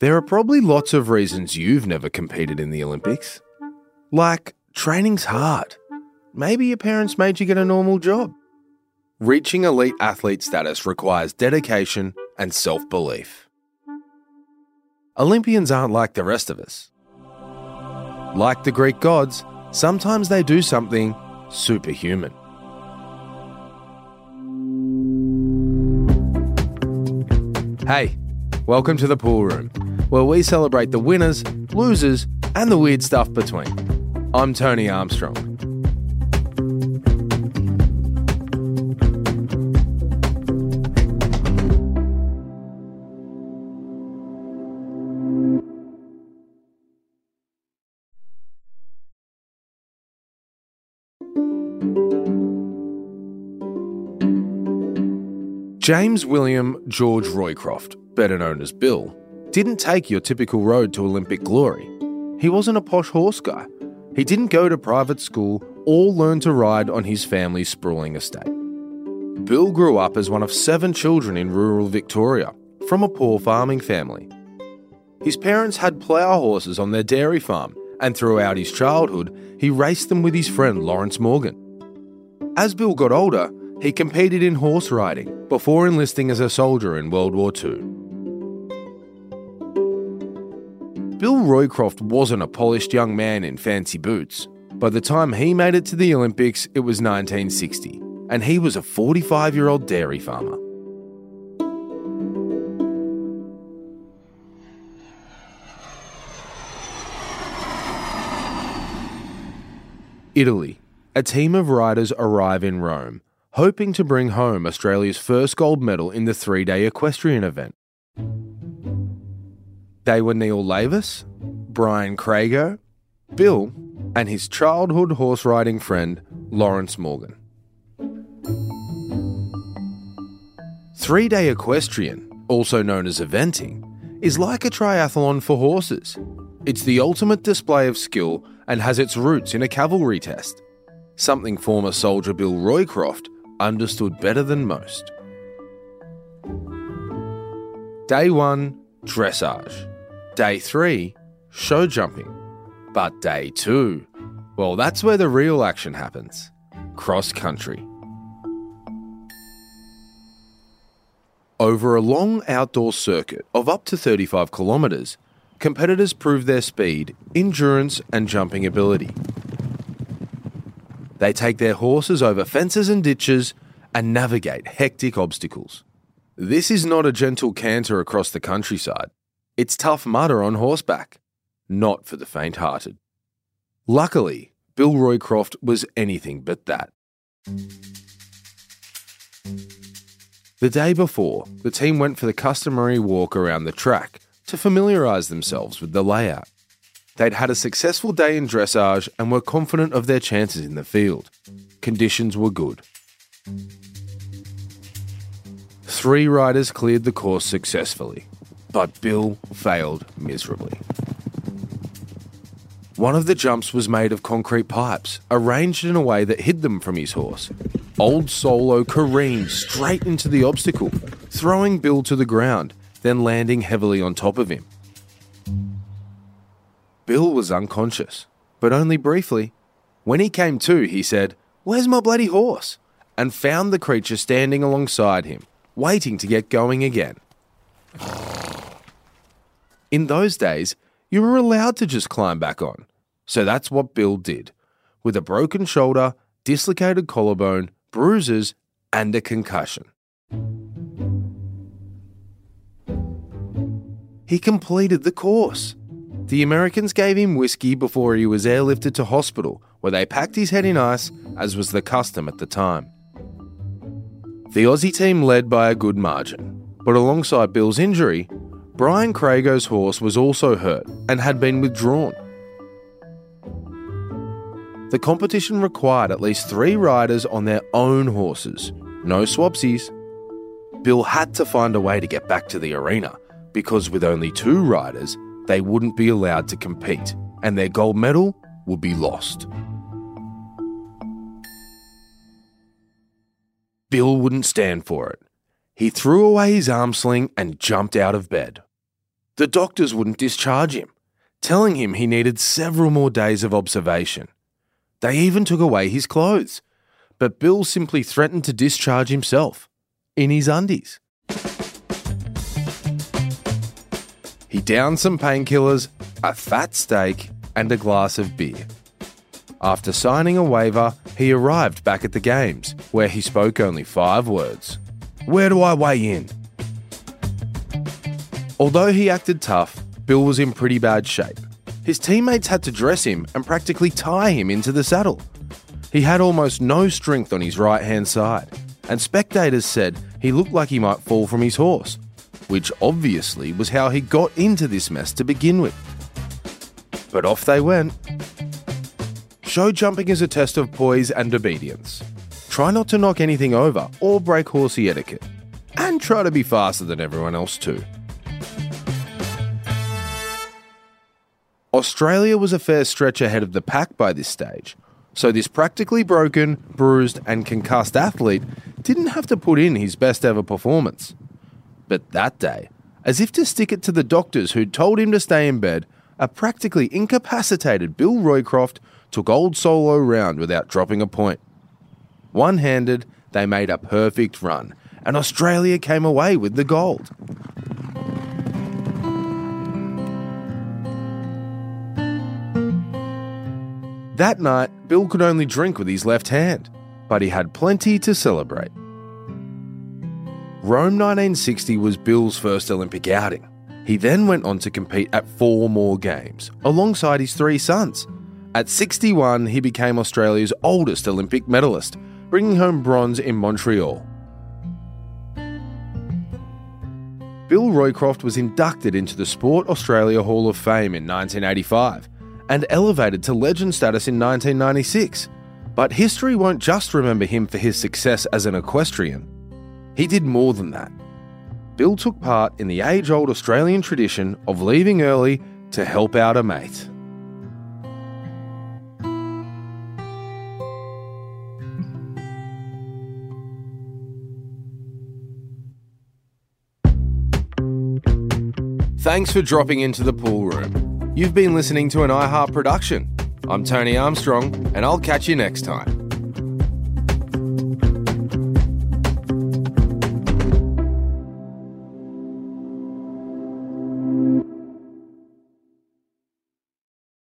There are probably lots of reasons you've never competed in the Olympics. Like, training's hard. Maybe your parents made you get a normal job. Reaching elite athlete status requires dedication and self belief. Olympians aren't like the rest of us. Like the Greek gods, sometimes they do something superhuman. Hey, welcome to the pool room, where we celebrate the winners, losers, and the weird stuff between. I'm Tony Armstrong. James William George Roycroft, better known as Bill, didn't take your typical road to Olympic glory. He wasn't a posh horse guy. He didn't go to private school or learn to ride on his family's sprawling estate. Bill grew up as one of seven children in rural Victoria from a poor farming family. His parents had plough horses on their dairy farm, and throughout his childhood, he raced them with his friend Lawrence Morgan. As Bill got older, he competed in horse riding before enlisting as a soldier in World War II. Bill Roycroft wasn't a polished young man in fancy boots. By the time he made it to the Olympics, it was 1960, and he was a 45 year old dairy farmer. Italy. A team of riders arrive in Rome, hoping to bring home Australia's first gold medal in the three day equestrian event. They were Neale Lavis, Brian Crago, Bill, and his childhood horse riding friend, Lawrence Morgan. Three day equestrian, also known as eventing, is like a triathlon for horses. It's the ultimate display of skill and has its roots in a cavalry test, something former soldier Bill Roycroft understood better than most. Day 1 Dressage. Day 3 Show jumping. But day 2 well, that's where the real action happens cross country. Over a long outdoor circuit of up to 35 kilometres, competitors prove their speed, endurance, and jumping ability. They take their horses over fences and ditches and navigate hectic obstacles. This is not a gentle canter across the countryside. It's tough mudder on horseback, not for the faint hearted. Luckily, Bill Roycroft was anything but that. The day before, the team went for the customary walk around the track to familiarise themselves with the layout. They'd had a successful day in dressage and were confident of their chances in the field. Conditions were good. Three riders cleared the course successfully, but Bill failed miserably. One of the jumps was made of concrete pipes, arranged in a way that hid them from his horse. Our Solo careened straight into the obstacle, throwing Bill to the ground, then landing heavily on top of him. Bill was unconscious, but only briefly. When he came to, he said, Where's my bloody horse? and found the creature standing alongside him, waiting to get going again. In those days, you were allowed to just climb back on. So that's what Bill did. With a broken shoulder, dislocated collarbone, bruises, and a concussion. He completed the course. The Americans gave him whiskey before he was airlifted to hospital, where they packed his head in ice, as was the custom at the time. The Aussie team led by a good margin, but alongside Bill's injury, Brian Crago's horse was also hurt and had been withdrawn. The competition required at least three riders on their own horses, no swapsies. Bill had to find a way to get back to the arena because with only two riders, they wouldn't be allowed to compete, and their gold medal would be lost. Bill wouldn't stand for it. He threw away his arm sling and jumped out of bed. The doctors wouldn't discharge him, telling him he needed several more days of observation. They even took away his clothes, but Bill simply threatened to discharge himself in his undies. He downed some painkillers, a fat steak, and a glass of beer. After signing a waiver, he arrived back at the games, where he spoke only five words Where do I weigh in? Although he acted tough, Bill was in pretty bad shape. His teammates had to dress him and practically tie him into the saddle. He had almost no strength on his right hand side, and spectators said he looked like he might fall from his horse, which obviously was how he got into this mess to begin with. But off they went. Show jumping is a test of poise and obedience. Try not to knock anything over or break horsey etiquette. And try to be faster than everyone else too. Australia was a fair stretch ahead of the pack by this stage, so this practically broken, bruised, and concussed athlete didn't have to put in his best ever performance. But that day, as if to stick it to the doctors who'd told him to stay in bed, a practically incapacitated Bill Roycroft took Our Solo round without dropping a point. One handed, they made a perfect run, and Australia came away with the gold. That night, Bill could only drink with his left hand, but he had plenty to celebrate. Rome 1960 was Bill's first Olympic outing. He then went on to compete at four more games, alongside his three sons. At 61, he became Australia's oldest Olympic medalist, bringing home bronze in Montreal. Bill Roycroft was inducted into the Sport Australia Hall of Fame in 1985 and elevated to legend status in 1996. But history won't just remember him for his success as an equestrian. He did more than that. Bill took part in the age old Australian tradition of leaving early to help out a mate. Thanks for dropping into the pool room. You've been listening to an iHeart production. I'm Tony Armstrong, and I'll catch you next time.